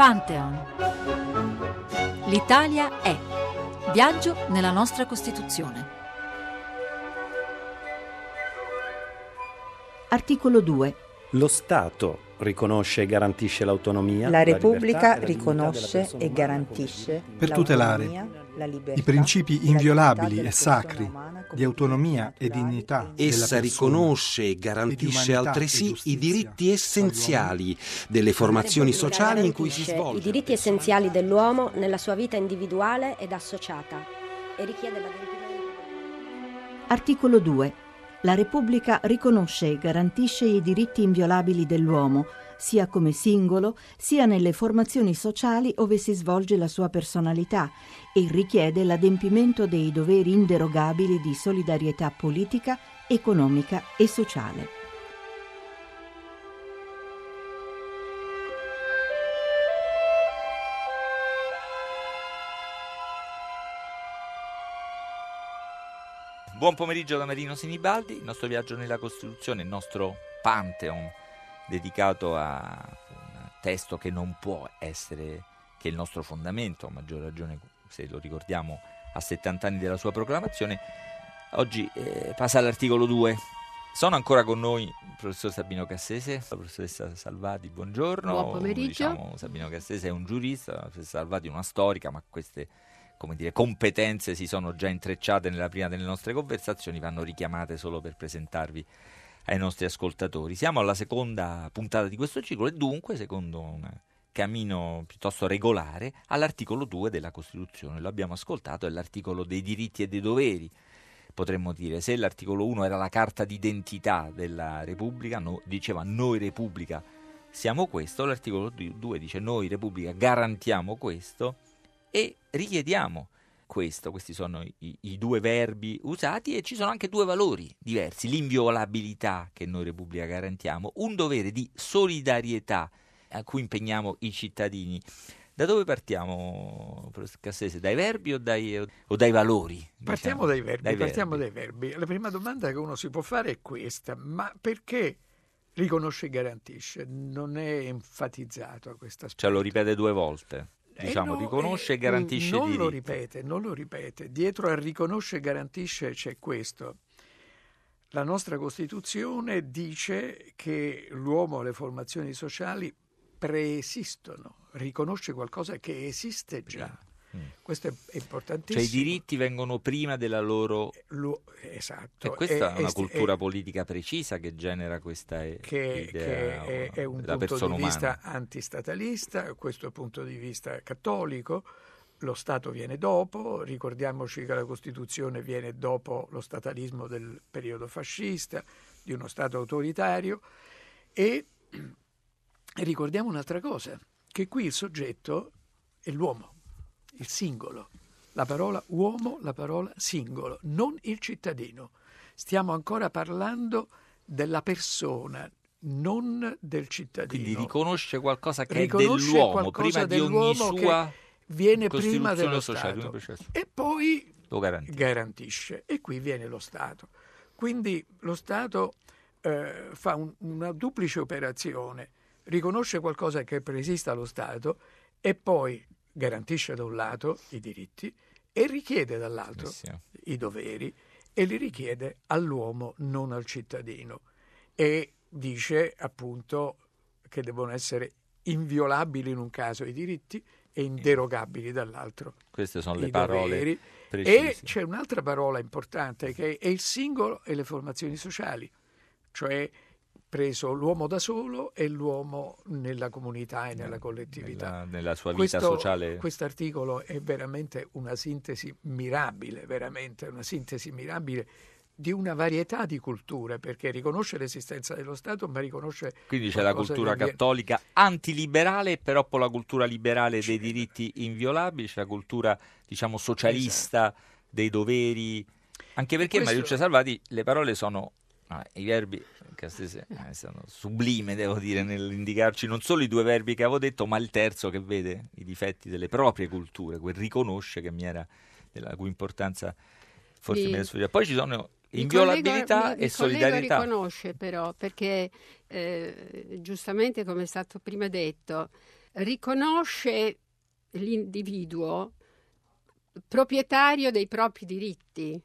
Pantheon. L'Italia è. Viaggio nella nostra Costituzione. Articolo 2. Lo Stato riconosce e garantisce l'autonomia. La Repubblica libertà la riconosce e garantisce Per tutelare i principi la inviolabili e sacri di autonomia e dignità Essa persona riconosce e garantisce altresì i diritti essenziali delle formazioni sociali in cui si svolge. i diritti essenziali dell'uomo nella sua vita individuale ed associata e richiede l'adempimento Articolo 2. La Repubblica riconosce e garantisce i diritti inviolabili dell'uomo, sia come singolo, sia nelle formazioni sociali ove si svolge la sua personalità, e richiede l'adempimento dei doveri inderogabili di solidarietà politica, economica e sociale. Buon pomeriggio da Marino Sinibaldi, il nostro viaggio nella Costituzione, il nostro Pantheon dedicato a un testo che non può essere che il nostro fondamento, a maggior ragione se lo ricordiamo a 70 anni della sua proclamazione. Oggi eh, passa all'articolo 2. Sono ancora con noi il professor Sabino Cassese, la professoressa Salvati, buongiorno. Buon pomeriggio. Diciamo, Sabino Cassese è un giurista, la professoressa Salvati una storica, ma queste come dire, competenze si sono già intrecciate nella prima delle nostre conversazioni, vanno richiamate solo per presentarvi ai nostri ascoltatori. Siamo alla seconda puntata di questo ciclo e dunque, secondo un cammino piuttosto regolare, all'articolo 2 della Costituzione. Lo abbiamo ascoltato, è l'articolo dei diritti e dei doveri. Potremmo dire, se l'articolo 1 era la carta d'identità della Repubblica, no- diceva noi Repubblica siamo questo, l'articolo 2 dice noi Repubblica garantiamo questo e richiediamo questo, questi sono i, i due verbi usati e ci sono anche due valori diversi, l'inviolabilità che noi Repubblica garantiamo, un dovere di solidarietà a cui impegniamo i cittadini. Da dove partiamo, professor Cassese? Dai verbi o dai, o dai valori? Partiamo diciamo? dai verbi, Dai partiamo verbi. dai verbi. La prima domanda che uno si può fare è questa, ma perché riconosce e garantisce? Non è enfatizzato questo aspetto. Cioè lo ripete due volte, Eh diciamo, no, riconosce eh, e garantisce i Non lo diritti. ripete, non lo ripete. Dietro a riconosce e garantisce c'è questo. La nostra Costituzione dice che l'uomo e le formazioni sociali preesistono, riconosce qualcosa che esiste già. Mm. Questo è è Cioè importantissimo. i diritti vengono prima della loro... Lo- esatto. E questa è, una è- cultura è- politica precisa che genera questa eh, che, idea che è, un della punto di umana. vista antistatalista, questo è il punto di vista cattolico, lo Stato viene dopo, ricordiamoci che la Costituzione viene dopo lo statalismo del periodo fascista, di uno Stato autoritario e ricordiamo un'altra cosa, che qui il soggetto è l'uomo, il singolo, la parola uomo, la parola singolo, non il cittadino. Stiamo ancora parlando della persona, non del cittadino. Quindi riconosce qualcosa che Riconosce è dell'uomo qualcosa prima di ogni dell'uomo che sua viene prima dello sociale, Stato e poi Lo garantisce. garantisce. E qui viene lo Stato. Quindi lo Stato eh, fa un- una duplice operazione, riconosce qualcosa che preesista allo Stato e poi garantisce da un lato i diritti e richiede dall'altro Benissimo. i doveri e li richiede all'uomo, non al cittadino. E dice appunto che devono essere inviolabili in un caso i diritti e inderogabili dall'altro Queste sono le parole. E c'è un'altra parola importante che è il singolo e le formazioni sociali, cioè preso l'uomo da solo e l'uomo nella comunità e nella collettività. nella, nella sua vita Questo sociale. articolo è veramente una sintesi mirabile, veramente una sintesi mirabile di una varietà di culture, perché riconosce l'esistenza dello Stato, ma riconosce Quindi c'è la cultura cattolica antiliberale, però poi la cultura liberale dei diritti inviolabili, c'è la cultura, diciamo, socialista dei doveri. Anche perché, questo- Mariuccia Salvati, le parole sono. Ah, I verbi che stesse- eh, sono sublime, devo dire, nell'indicarci non solo i due verbi che avevo detto, ma il terzo che vede i difetti delle proprie culture, quel riconosce che mi era della cui importanza forse Mi- era sfuggita. Poi ci sono inviolabilità collego- e solidarietà. a riconosce però, perché eh, giustamente come è stato prima detto, riconosce l'individuo proprietario dei propri diritti,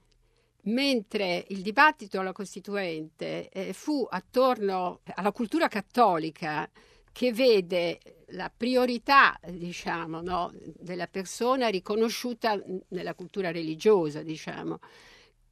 mentre il dibattito alla Costituente eh, fu attorno alla cultura cattolica che vede la priorità diciamo, no, della persona riconosciuta nella cultura religiosa. Diciamo.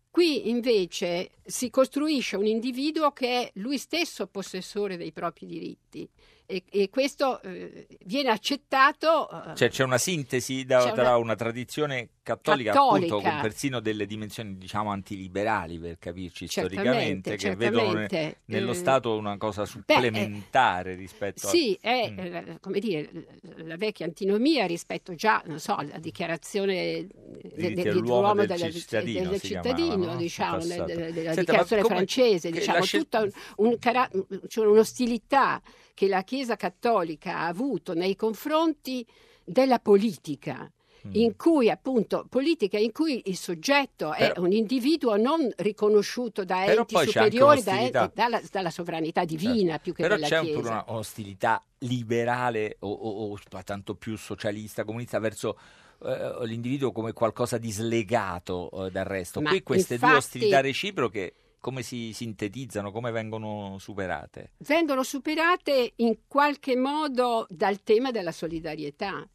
Qui invece si costruisce un individuo che è lui stesso possessore dei propri diritti e, e questo eh, viene accettato. Eh, cioè c'è una sintesi da, tra una, una, tradizione cattolica, cattolica. appunto con persino delle dimensioni diciamo antiliberali per capirci certamente, storicamente che vedono ne, nello eh, Stato una cosa supplementare beh, rispetto sì, a... Sì, è mm. come dire la vecchia antinomia rispetto già, non so, alla dichiarazione de, de, dell'uomo del, del cittadino, del cittadino chiamava, diciamo, della, Senta, dichiarazione francese, diciamo, tutta un, un, cioè un'ostilità che la Chiesa cattolica ha avuto nei confronti della politica mm. in cui appunto politica in cui il soggetto però, è un individuo non riconosciuto da enti superiori da, dalla, dalla, sovranità divina certo. più che però della c'è Chiesa. Però c'è un'ostilità liberale o, o, o, tanto più socialista, comunista verso uh, l'individuo come qualcosa di slegato uh, dal resto. Ma Qui queste infatti, due ostilità reciproche come si sintetizzano, come vengono superate? Vengono superate in qualche modo dal tema della solidarietà,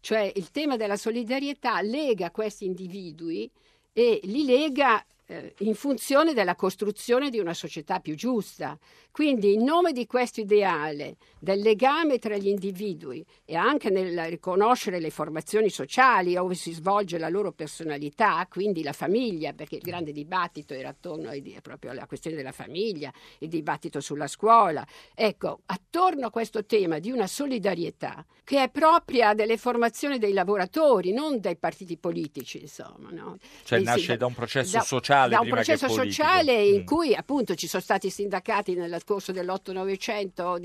cioè il tema della solidarietà lega questi individui e li lega eh, in funzione della costruzione di una società più giusta. Quindi in nome di questo ideale del legame tra gli individui e anche nel riconoscere le formazioni sociali dove si svolge la loro personalità, quindi la famiglia, perché il grande dibattito era attorno ai, proprio alla questione della famiglia, il dibattito sulla scuola. Ecco, attorno a questo tema di una solidarietà che è propria delle formazioni dei lavoratori, non dei partiti politici, insomma. No? Cioè e nasce si, da un processo da, sociale. Da un processo sociale in mm. cui appunto ci sono stati sindacati nel corso dell'Otto-Novecento,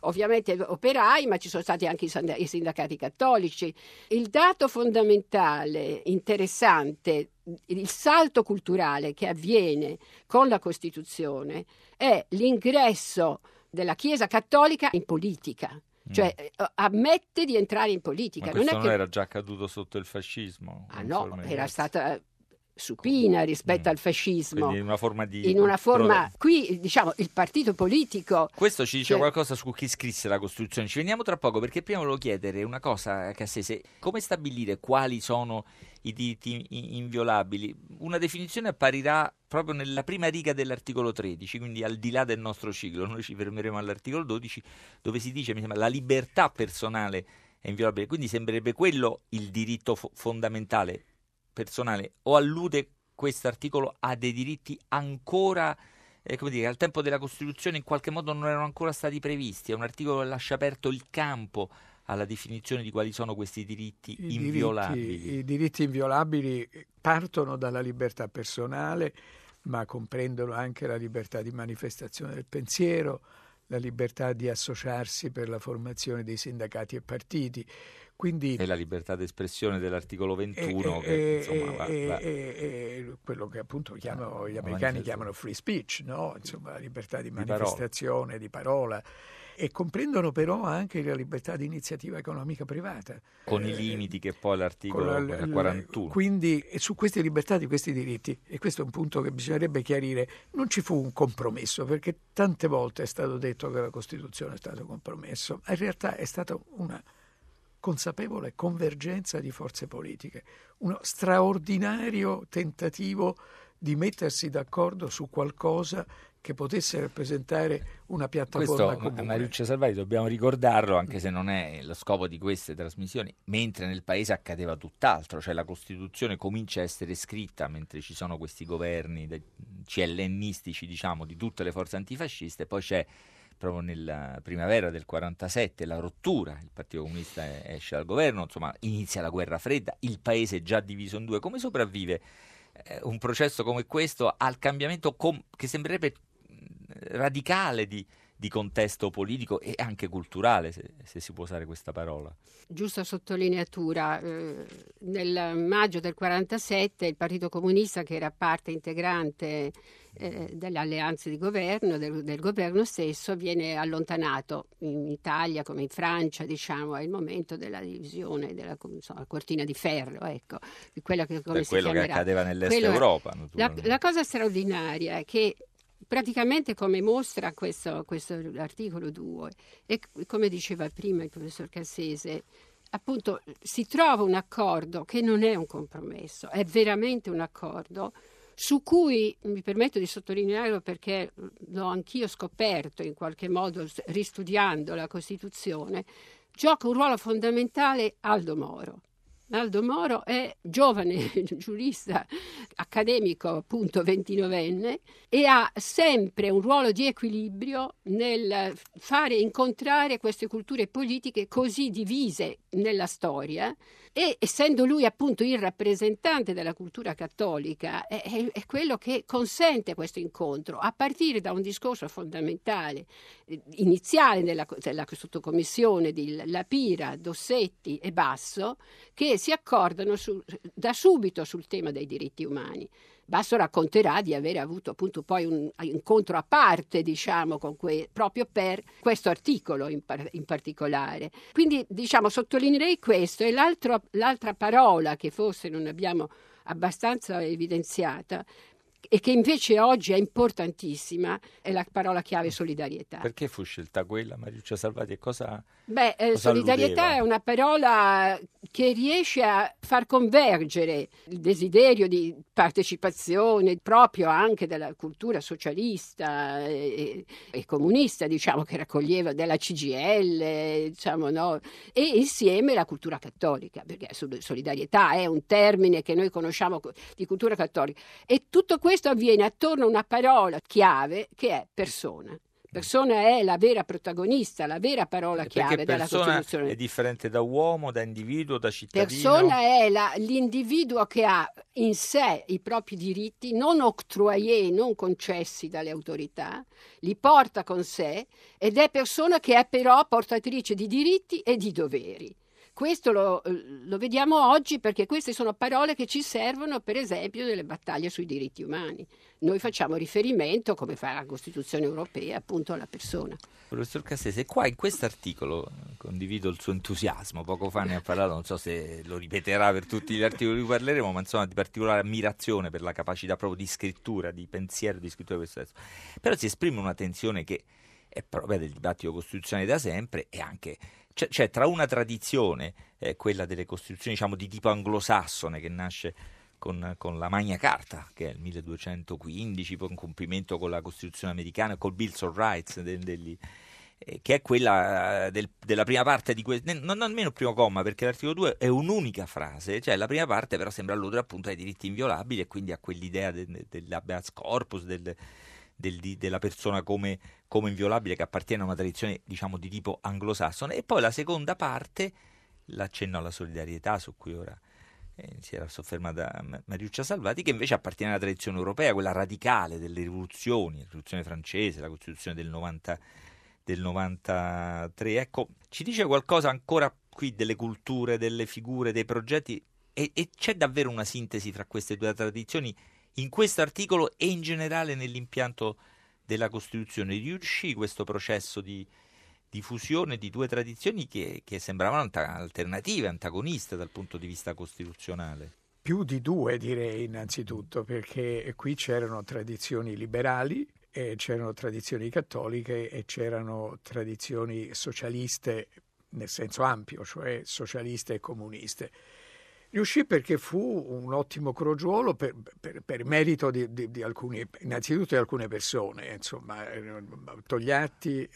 ovviamente operai, ma ci sono stati anche i sindacati cattolici. Il dato fondamentale, interessante, il salto culturale che avviene con la Costituzione è l'ingresso della Chiesa cattolica in politica. Mm. Cioè eh, ammette di entrare in politica. Ma questo non, non che... era già accaduto sotto il fascismo? Ah no, era stata supina rispetto mm. al fascismo. Quindi in una forma di... In una forma... Qui, diciamo, il partito politico... Questo ci dice cioè... qualcosa su chi scrisse la Costituzione. Ci veniamo tra poco perché prima volevo chiedere una cosa a se come stabilire quali sono i diritti inviolabili? Una definizione apparirà proprio nella prima riga dell'articolo 13, quindi al di là del nostro ciclo. Noi ci fermeremo all'articolo 12 dove si dice, mi sembra, la libertà personale è inviolabile. Quindi sembrerebbe quello il diritto fo- fondamentale personale o allude questo articolo a dei diritti ancora eh, come dire, al tempo della Costituzione in qualche modo non erano ancora stati previsti, è un articolo che lascia aperto il campo alla definizione di quali sono questi diritti I inviolabili. Diritti, I diritti inviolabili partono dalla libertà personale, ma comprendono anche la libertà di manifestazione del pensiero, la libertà di associarsi per la formazione dei sindacati e partiti. Quindi, e la libertà d'espressione dell'articolo 21, e, che e, insomma va, va. E, quello che appunto chiamano, gli americani chiamano free speech, no? insomma, la libertà di manifestazione, di parola. Di parola e comprendono però anche la libertà di iniziativa economica privata. Con eh, i limiti che poi l'articolo la, 41. Quindi su queste libertà di questi diritti, e questo è un punto che bisognerebbe chiarire, non ci fu un compromesso, perché tante volte è stato detto che la Costituzione è stato compromesso, in realtà è stata una consapevole convergenza di forze politiche, uno straordinario tentativo di mettersi d'accordo su qualcosa che potesse rappresentare una piattaforma Questo, comune. Mariuccia Salvari, dobbiamo ricordarlo, anche se non è lo scopo di queste trasmissioni, mentre nel paese accadeva tutt'altro, cioè la Costituzione comincia a essere scritta mentre ci sono questi governi CLNistici, diciamo, di tutte le forze antifasciste, poi c'è proprio nella primavera del 47 la rottura, il Partito Comunista esce dal governo, insomma inizia la guerra fredda, il paese è già diviso in due, come sopravvive eh, un processo come questo al cambiamento com- che sembrerebbe radicale di, di contesto politico e anche culturale, se, se, si può usare questa parola. Giusta sottolineatura, eh, nel maggio del 47 il Partito Comunista, che era parte integrante eh, delle alleanze di governo, del, del, governo stesso, viene allontanato in Italia come in Francia, diciamo, è il momento della divisione della insomma, cortina di ferro, ecco, di quella che come per quello che accadeva nell'est quello Europa. La, la cosa straordinaria è che praticamente come mostra questo, questo articolo 2 e come diceva prima il professor Cassese, appunto si trova un accordo che non è un compromesso, è veramente un accordo su cui mi permetto di sottolinearlo perché l'ho anch'io scoperto in qualche modo ristudiando la Costituzione, gioca un ruolo fondamentale Aldo Moro. Aldo Moro è giovane giurista accademico, appunto 29enne, e ha sempre un ruolo di equilibrio nel fare incontrare queste culture politiche così divise nella storia e essendo lui appunto il rappresentante della cultura cattolica è, è, è quello che consente questo incontro a partire da un discorso fondamentale eh, iniziale della, della sottocommissione di Lapira, Dossetti e Basso che si accordano su, da subito sul tema dei diritti umani. Basso racconterà di aver avuto appunto poi un incontro a parte, diciamo, que- proprio per questo articolo in, par- in, particolare. Quindi, diciamo, sottolineerei questo e l'altra parola che forse non abbiamo abbastanza evidenziata e che invece oggi è importantissima è la parola chiave solidarietà. Perché fu scelta quella, Mariuccia Salvati? E cosa Beh, eh, solidarietà alludeva? è una parola che riesce a far convergere il desiderio di partecipazione proprio anche della cultura socialista e, e comunista, diciamo, che raccoglieva della CGL, diciamo, no? e insieme la cultura cattolica, perché solidarietà è un termine che noi conosciamo di cultura cattolica. E tutto questo avviene attorno a una parola chiave che è persona persona è la vera protagonista, la vera parola chiave della Costituzione. è differente da uomo, da individuo, da cittadino? Persona è la, l'individuo che ha in sé i propri diritti non octroyé, non concessi dalle autorità, li porta con sé ed è persona che è però portatrice di diritti e di doveri. Questo lo, lo, vediamo oggi perché queste sono parole che ci servono, per esempio, nelle battaglie sui diritti umani. Noi facciamo riferimento, come fa la Costituzione europea, appunto alla persona. Professor Cassese, qua in questo articolo condivido il suo entusiasmo, poco fa ne ha parlato, non so se lo ripeterà per tutti gli articoli di cui parleremo, ma insomma di particolare ammirazione per la capacità proprio di scrittura, di pensiero, di scrittura di questo testo. Però si esprime una tensione che è propria del dibattito costituzionale da sempre e anche c'è, c'è tra una tradizione, eh, quella delle costituzioni diciamo, di tipo anglosassone che nasce con, con, la Magna Carta, che è il 1215, poi in compimento con la Costituzione americana col Bills of Rights de, degli, eh, che è quella eh, del, della prima parte di questo, non nemmeno il primo comma, perché l'articolo 2 è un'unica frase, cioè la prima parte però sembra alludere appunto ai diritti inviolabili e quindi a quell'idea de, de, corpus, del, del, di, della persona come, come, inviolabile che appartiene a una tradizione diciamo di tipo anglosassone. E poi la seconda parte l'accenno alla solidarietà su cui ora eh, si era soffermata Mariuccia Salvati che invece appartiene alla tradizione europea quella radicale delle rivoluzioni la rivoluzione francese la costituzione del, 90, del 93 ecco ci dice qualcosa ancora qui delle culture delle figure dei progetti? E, e c'è davvero una sintesi tra queste due tradizioni in questo articolo e in generale nell'impianto della Costituzione. Riuscì questo processo di, di fusione di due tradizioni che, che sembravano alternative, antagoniste dal punto di vista costituzionale? Più di due direi innanzitutto, perché qui c'erano tradizioni liberali, c'erano tradizioni cattoliche e c'erano tradizioni socialiste nel senso ampio, cioè socialiste e comuniste. Riuscì perché fu un ottimo crogiuolo per, per, per merito di, di, di, alcuni, innanzitutto di alcune persone, insomma, eh, Togliatti,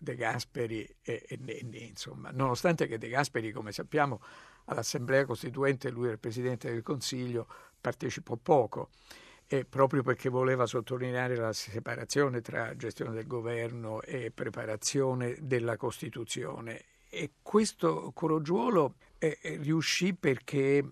De Gasperi e, e Nenni, insomma. nonostante che De Gasperi, come sappiamo, all'Assemblea Costituente, lui era il Presidente del Consiglio, partecipò poco, e proprio perché voleva sottolineare la separazione tra gestione del governo e preparazione della Costituzione. E questo crogiuolo eh, riuscì perché,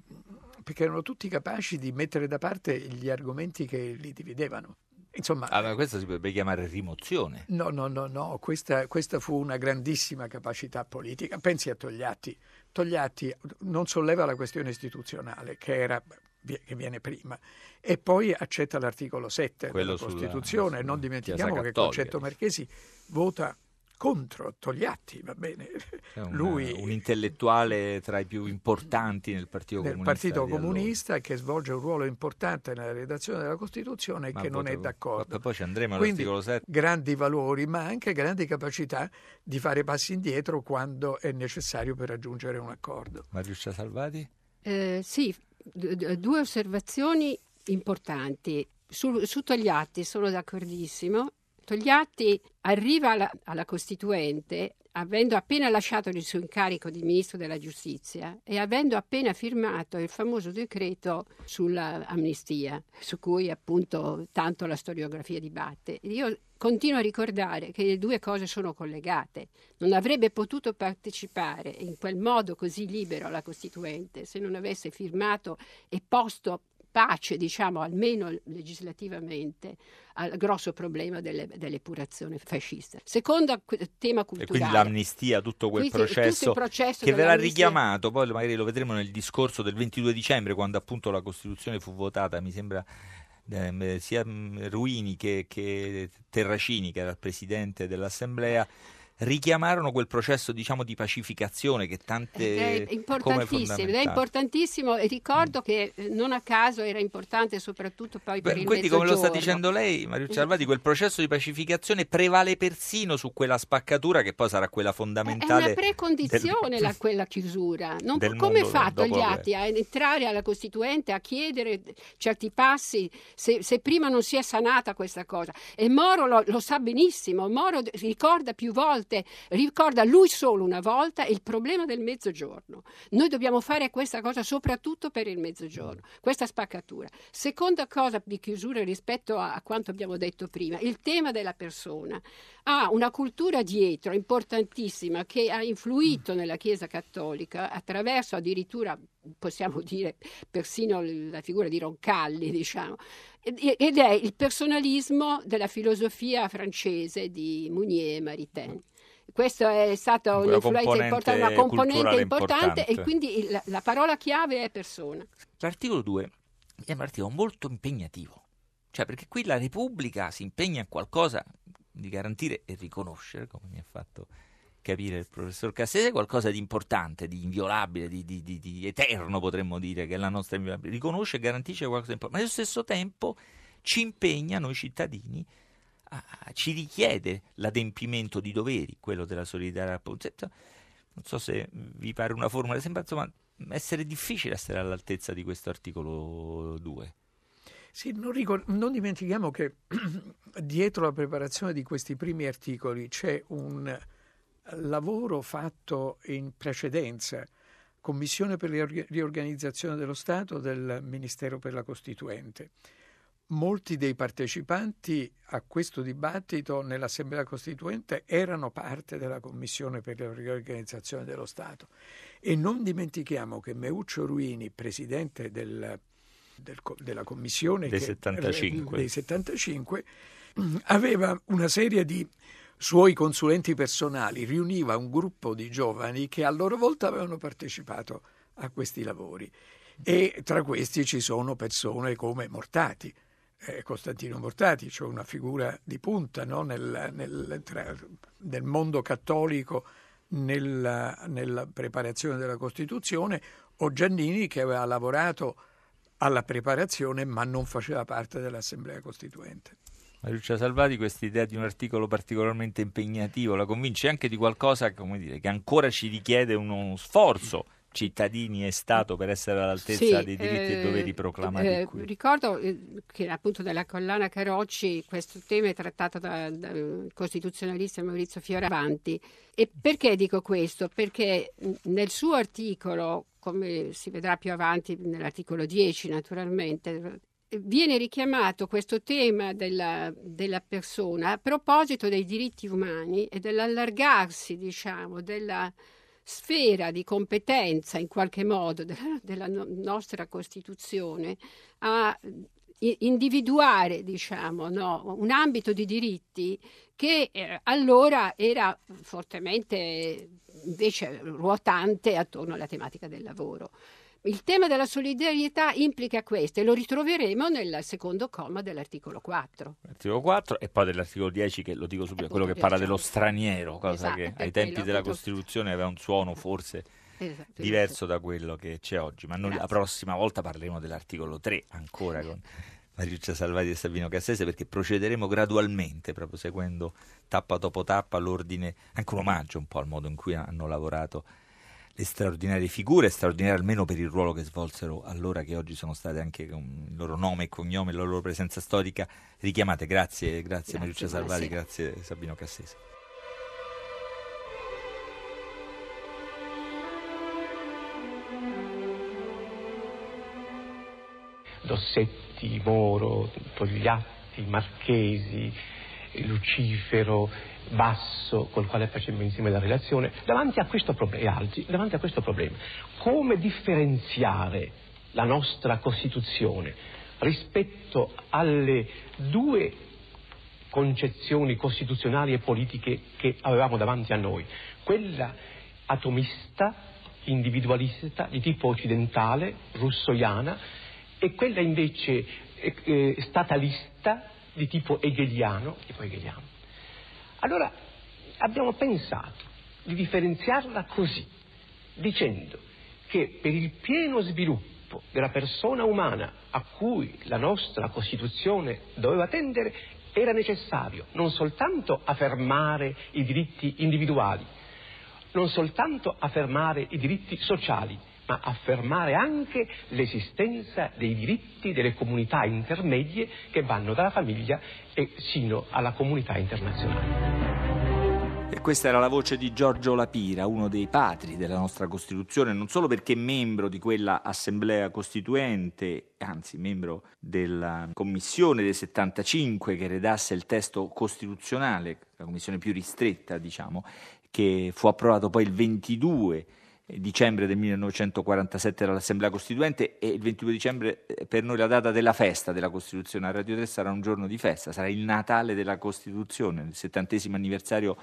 perché erano tutti capaci di mettere da parte gli argomenti che li dividevano Insomma, ah, ma questo si potrebbe chiamare rimozione. No, no, no, no. Questa, questa, fu una grandissima capacità politica. Pensi a Togliatti. Togliatti non solleva la questione istituzionale, che, era, che viene prima, e poi accetta l'articolo 7 Quello della Costituzione. Sulla, non dimentichiamo che Concetto Marchesi vota contro Togliatti, va bene. Un, Lui, un intellettuale tra i più importanti nel Partito nel Comunista. Partito Comunista allora. che svolge un ruolo importante nella redazione della Costituzione e che non è d'accordo. Poi ci andremo Quindi, all'articolo 7. Grandi valori, ma anche grandi capacità di fare passi indietro quando è necessario per raggiungere un accordo. Mariuscia Salvati? Eh, sì, due osservazioni importanti. Su, su Togliatti sono d'accordissimo Togliatti arriva alla, alla Costituente avendo appena lasciato il suo incarico di ministro della giustizia e avendo appena firmato il famoso decreto sull'amnistia, su cui appunto tanto la storiografia dibatte. Io continuo a ricordare che le due cose sono collegate. Non avrebbe potuto partecipare in quel modo così libero alla Costituente se non avesse firmato e posto pace, diciamo, almeno legislativamente, al grosso problema delle, dell'epurazione fascista. Secondo tema culturale. E quindi l'amnistia, tutto quel quindi, processo, processo, che verrà richiamato, poi magari lo vedremo nel discorso del 22 dicembre, quando appunto la Costituzione fu votata, mi sembra eh, sia Ruini che, che Terracini, che era il presidente dell'Assemblea, richiamarono quel processo diciamo di pacificazione che tante è importantissimo, è importantissimo e ricordo mm. che eh, non a caso era importante soprattutto poi per Beh, il quindi come lo sta dicendo lei Mario Salvati quel processo di pacificazione prevale persino su quella spaccatura che poi sarà quella fondamentale è una precondizione del, la, quella chiusura. Non, come fa Togliatti a entrare alla Costituente a chiedere certi passi se, se, prima non si è sanata questa cosa? E Moro lo, lo sa benissimo Moro ricorda più volte volte, ricorda lui solo una volta il problema del mezzogiorno. Noi dobbiamo fare questa cosa soprattutto per il mezzogiorno, questa spaccatura. Seconda cosa di chiusura rispetto a, a quanto abbiamo detto prima, il tema della persona. Ha una cultura dietro importantissima che ha influito nella Chiesa cattolica attraverso addirittura possiamo dire persino la figura di Roncalli, diciamo, ed è il personalismo della filosofia francese di Mounier e Maritain. Questo è stata un'influenza importante, una componente importante, importante, e quindi la, la, parola chiave è persona. L'articolo 2 è un articolo molto impegnativo, cioè perché qui la Repubblica si impegna a qualcosa di garantire e riconoscere, come mi ha fatto capire il professor Cassese, qualcosa di importante, di inviolabile, di, di, di, di eterno potremmo dire, che è la nostra inviolabile, riconosce e garantisce qualcosa di importante, ma allo stesso tempo ci impegna noi cittadini ci richiede l'adempimento di doveri, quello della solidarietà. Non so se vi pare una formula, sembra insomma essere difficile essere all'altezza di questo articolo 2. Sì, non, ricordo, non dimentichiamo che dietro la preparazione di questi primi articoli c'è un lavoro fatto in precedenza, Commissione per la riorganizzazione dello Stato del Ministero per la Costituente molti dei partecipanti a questo dibattito nell'Assemblea Costituente erano parte della Commissione per la riorganizzazione dello Stato e non dimentichiamo che Meuccio Ruini, presidente del, del, della Commissione dei, che, 75. dei 75, aveva una serie di suoi consulenti personali, riuniva un gruppo di giovani che a loro volta avevano partecipato a questi lavori e tra questi ci sono persone come Mortati, eh, Costantino Mortati, cioè una figura di punta no? nel, nel, tra, nel, mondo cattolico nella, nella, preparazione della Costituzione, o Giannini che aveva lavorato alla preparazione ma non faceva parte dell'Assemblea Costituente. Mariuccia Salvati questa idea di un articolo particolarmente impegnativo la convince anche di qualcosa dire, che ancora ci richiede uno sforzo cittadini e Stato per essere all'altezza sì, dei diritti eh, e doveri proclamati eh, qui. Ricordo eh, che appunto dalla collana Carocci questo tema è trattato dal da costituzionalista Maurizio Fioravanti. E perché dico questo? Perché nel suo articolo, come si vedrà più avanti nell'articolo 10 naturalmente, viene richiamato questo tema della, della, persona a proposito dei diritti umani e dell'allargarsi, diciamo, della sfera di competenza in qualche modo della, della nostra Costituzione a individuare diciamo, no, un ambito di diritti che eh, allora era fortemente invece ruotante attorno alla tematica del lavoro. Il tema della solidarietà implica questo e lo ritroveremo nel secondo comma dell'articolo 4. L'articolo 4 e poi dell'articolo 10 che lo dico subito, è quello che parla dello straniero, cosa esatto, che ai tempi della Costituzione aveva un suono forse esatto, diverso da quello che c'è oggi, ma noi la prossima volta parleremo dell'articolo 3 ancora con Mariuccia Salvati e Sabino Cassese perché procederemo gradualmente, proprio seguendo tappa dopo tappa l'ordine, anche un omaggio un po' al modo in cui hanno lavorato le straordinarie figure, straordinarie almeno per il ruolo che svolsero allora, che oggi sono state anche con il loro nome e cognome, la loro presenza storica richiamate. Grazie, grazie, grazie Mariuccia Salvati, grazie Sabino Cassese. Dossetti, Moro, Togliatti, Marchesi, Lucifero, Basso, col quale facemmo insieme la relazione, davanti a questo problema, altri, davanti a questo problema, come differenziare la nostra Costituzione rispetto alle due concezioni costituzionali e politiche che avevamo davanti a noi, quella atomista, individualista di tipo occidentale, russoiana, e quella invece eh, eh, statalista di tipo hegeliano, tipo hegeliano. Allora abbiamo pensato di differenziarla così, dicendo che per il pieno sviluppo della persona umana a cui la nostra Costituzione doveva tendere era necessario non soltanto affermare i diritti individuali, non soltanto affermare i diritti sociali, ma affermare anche l'esistenza dei diritti delle comunità intermedie che vanno dalla famiglia e sino alla comunità internazionale. E questa era la voce di Giorgio Lapira, uno dei padri della nostra Costituzione, non solo perché membro di quella assemblea costituente, anzi membro della commissione del 75 che redasse il testo costituzionale, la commissione più ristretta, diciamo, che fu approvato poi il 22 dicembre del 1947 dall'Assemblea Costituente e il 22 dicembre eh, per noi la data della festa della Costituzione a Radio 3 sarà un giorno di festa, sarà il Natale della Costituzione, il settantesimo anniversario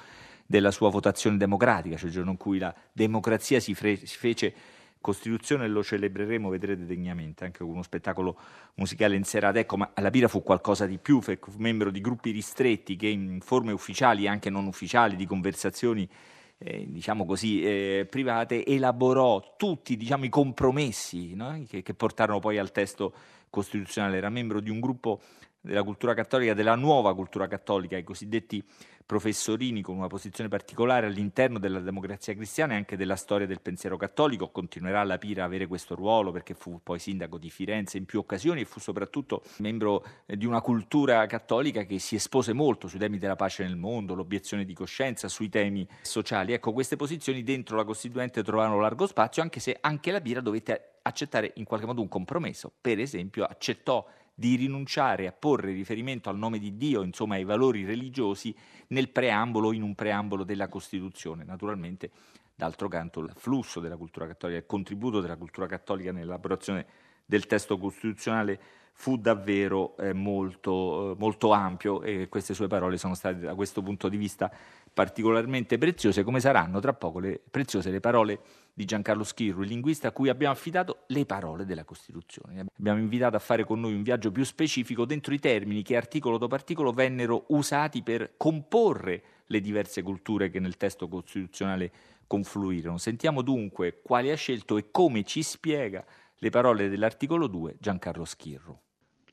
della sua votazione democratica, cioè il giorno in cui la democrazia si, fre- si fece Costituzione e lo celebreremo, vedrete degnamente, anche con uno spettacolo musicale in serata. Ecco, ma la Pira fu qualcosa di più, fu membro di gruppi ristretti che in forme ufficiali e anche non ufficiali di conversazioni eh, diciamo così, eh, private, elaborò tutti diciamo, i compromessi no? che, che, portarono poi al testo costituzionale. Era membro di un gruppo della cultura cattolica, della nuova cultura cattolica, i cosiddetti professorini con una posizione particolare all'interno della democrazia cristiana e anche della storia del pensiero cattolico. Continuerà la Pira a avere questo ruolo perché fu poi sindaco di Firenze in più occasioni e fu soprattutto membro eh, di una cultura cattolica che si espose molto sui temi della pace nel mondo, l'obiezione di coscienza, sui temi sociali. Ecco, queste posizioni dentro la Costituente trovarono largo spazio, anche se anche la Pira dovette accettare in qualche modo un compromesso. Per esempio, accettò di rinunciare a porre riferimento al nome di Dio, insomma ai valori religiosi, nel preambolo, in un preambolo della Costituzione. Naturalmente, d'altro canto, il flusso della cultura cattolica, il contributo della cultura cattolica nell'elaborazione del testo costituzionale fu davvero eh, molto, eh, molto ampio e queste sue parole sono state da questo punto di vista particolarmente preziose, come saranno tra poco le, preziose le parole di Giancarlo Schirru, il linguista a cui abbiamo affidato le parole della Costituzione. Abbiamo invitato a fare con noi un viaggio più specifico dentro i termini che articolo dopo articolo vennero usati per comporre le diverse culture che nel testo costituzionale confluirono. Sentiamo dunque quali ha scelto e come ci spiega le parole dell'articolo 2 Giancarlo Schirru.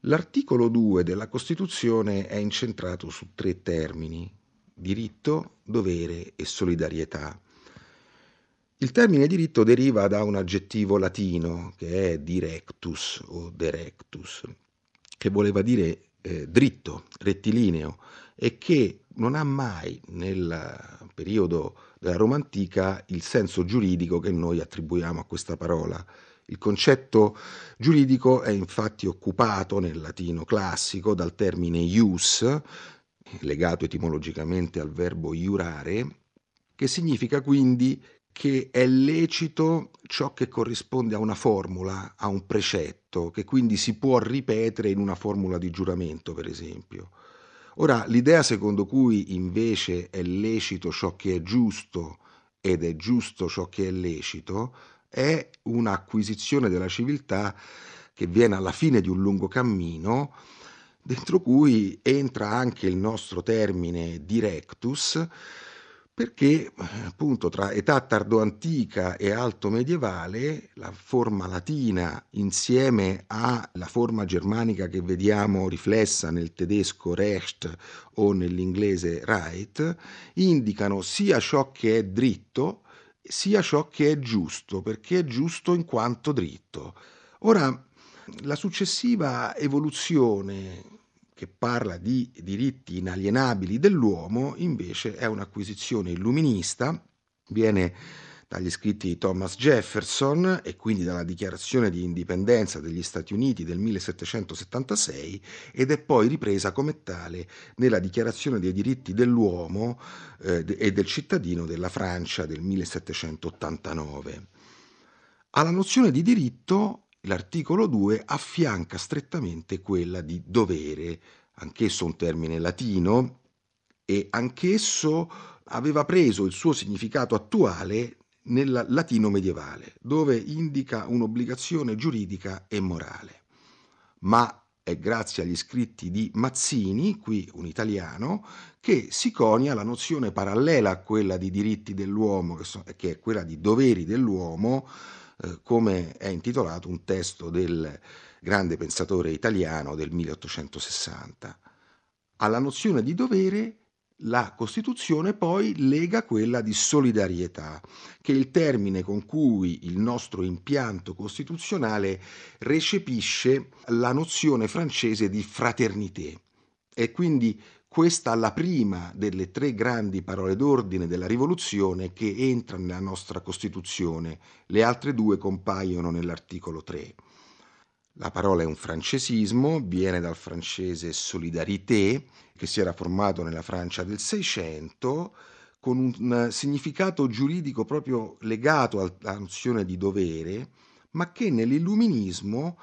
L'articolo 2 della Costituzione è incentrato su tre termini, diritto, dovere e solidarietà. Il termine diritto deriva da un aggettivo latino che è directus o directus, che voleva dire eh, dritto, rettilineo e che non ha mai nel periodo della Roma antica il senso giuridico che noi attribuiamo a questa parola. Il concetto giuridico è infatti occupato nel latino classico dal termine ius, legato etimologicamente al verbo iurare, che significa quindi che è lecito ciò che corrisponde a una formula, a un precetto, che quindi si può ripetere in una formula di giuramento, per esempio. Ora, l'idea secondo cui invece è lecito ciò che è giusto ed è giusto ciò che è lecito è un'acquisizione della civiltà che viene alla fine di un lungo cammino, dentro cui entra anche il nostro termine directus, perché appunto tra età tardoantica e alto medievale la forma latina insieme alla forma germanica che vediamo riflessa nel tedesco Recht o nell'inglese Right indicano sia ciò che è dritto sia ciò che è giusto, perché è giusto in quanto dritto. Ora, la successiva evoluzione che parla di diritti inalienabili dell'uomo, invece è un'acquisizione illuminista, viene dagli scritti di Thomas Jefferson e quindi dalla dichiarazione di indipendenza degli Stati Uniti del 1776 ed è poi ripresa come tale nella dichiarazione dei diritti dell'uomo eh, e del cittadino della Francia del 1789. Alla nozione di diritto L'articolo 2 affianca strettamente quella di dovere, anch'esso un termine latino, e anch'esso aveva preso il suo significato attuale nel latino medievale, dove indica un'obbligazione giuridica e morale. Ma è grazie agli scritti di Mazzini, qui un italiano, che si conia la nozione parallela a quella di diritti dell'uomo, che è quella di doveri dell'uomo, eh, come è intitolato un testo del grande pensatore italiano del 1860. Alla nozione di dovere la Costituzione poi lega quella di solidarietà, che è il termine con cui il nostro impianto costituzionale recepisce la nozione francese di fraternité. E quindi questa è la prima delle tre grandi parole d'ordine della rivoluzione che entra nella nostra Costituzione. Le altre due compaiono nell'articolo 3. La parola è un francesismo, viene dal francese solidarité, che si era formato nella Francia del Seicento, con un significato giuridico proprio legato alla nozione di dovere, ma che nell'illuminismo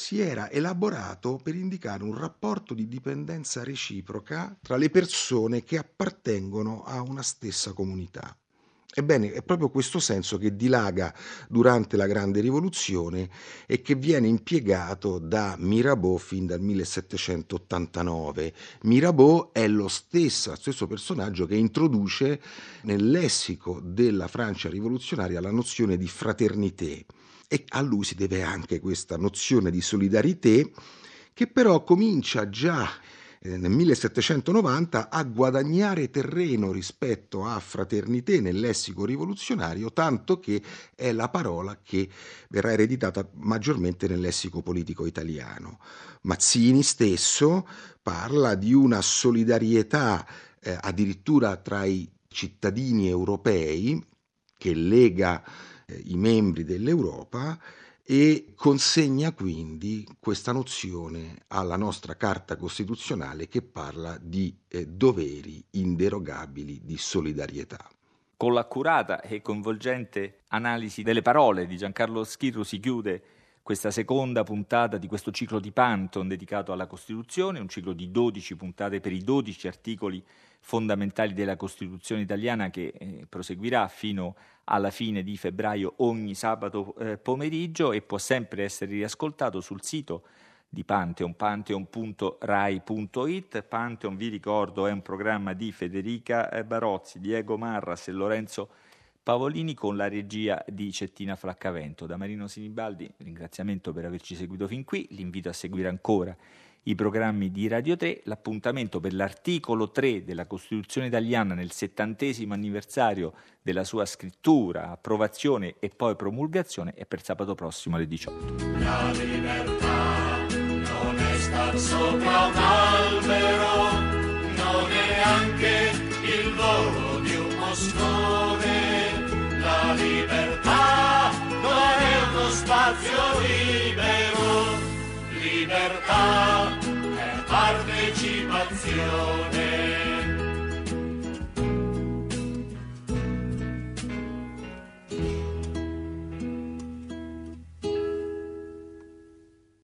si era elaborato per indicare un rapporto di dipendenza reciproca tra le persone che appartengono a una stessa comunità. Ebbene, è proprio questo senso che dilaga durante la Grande Rivoluzione e che viene impiegato da Mirabeau fin dal 1789. Mirabeau è lo stesso, stesso personaggio che introduce nel lessico della Francia rivoluzionaria la nozione di fraternité e a lui si deve anche questa nozione di solidarietà che però comincia già eh, nel 1790 a guadagnare terreno rispetto a fraternité nel lessico rivoluzionario, tanto che è la parola che verrà ereditata maggiormente nel lessico politico italiano. Mazzini stesso parla di una solidarietà eh, addirittura tra i cittadini europei che lega i membri dell'Europa e consegna quindi questa nozione alla nostra Carta Costituzionale che parla di eh, doveri inderogabili di solidarietà. Con l'accurata e coinvolgente analisi delle parole di Giancarlo Schirru si chiude questa seconda puntata di questo ciclo di Panton dedicato alla Costituzione, un ciclo di 12 puntate per i 12 articoli fondamentali della Costituzione italiana che eh, proseguirà fino alla fine di febbraio ogni sabato eh, pomeriggio e può sempre essere riascoltato sul sito di Pantheon, pantheon.rai.it. Pantheon, vi ricordo, è un programma di Federica eh, Barozzi, Diego Marras e Lorenzo Pavolini con la regia di Cettina Flaccavento. Da Marino Sinibaldi, ringraziamento per averci seguito fin qui, l'invito a seguire ancora i programmi di Radio 3, l'appuntamento per l'articolo 3 della Costituzione italiana nel settantesimo anniversario della sua scrittura, approvazione e poi promulgazione è per sabato prossimo alle 18. La libertà non è star sopra un albero, non è anche il volo di un moscone. La libertà non è uno spazio libero libertà è partecipazione.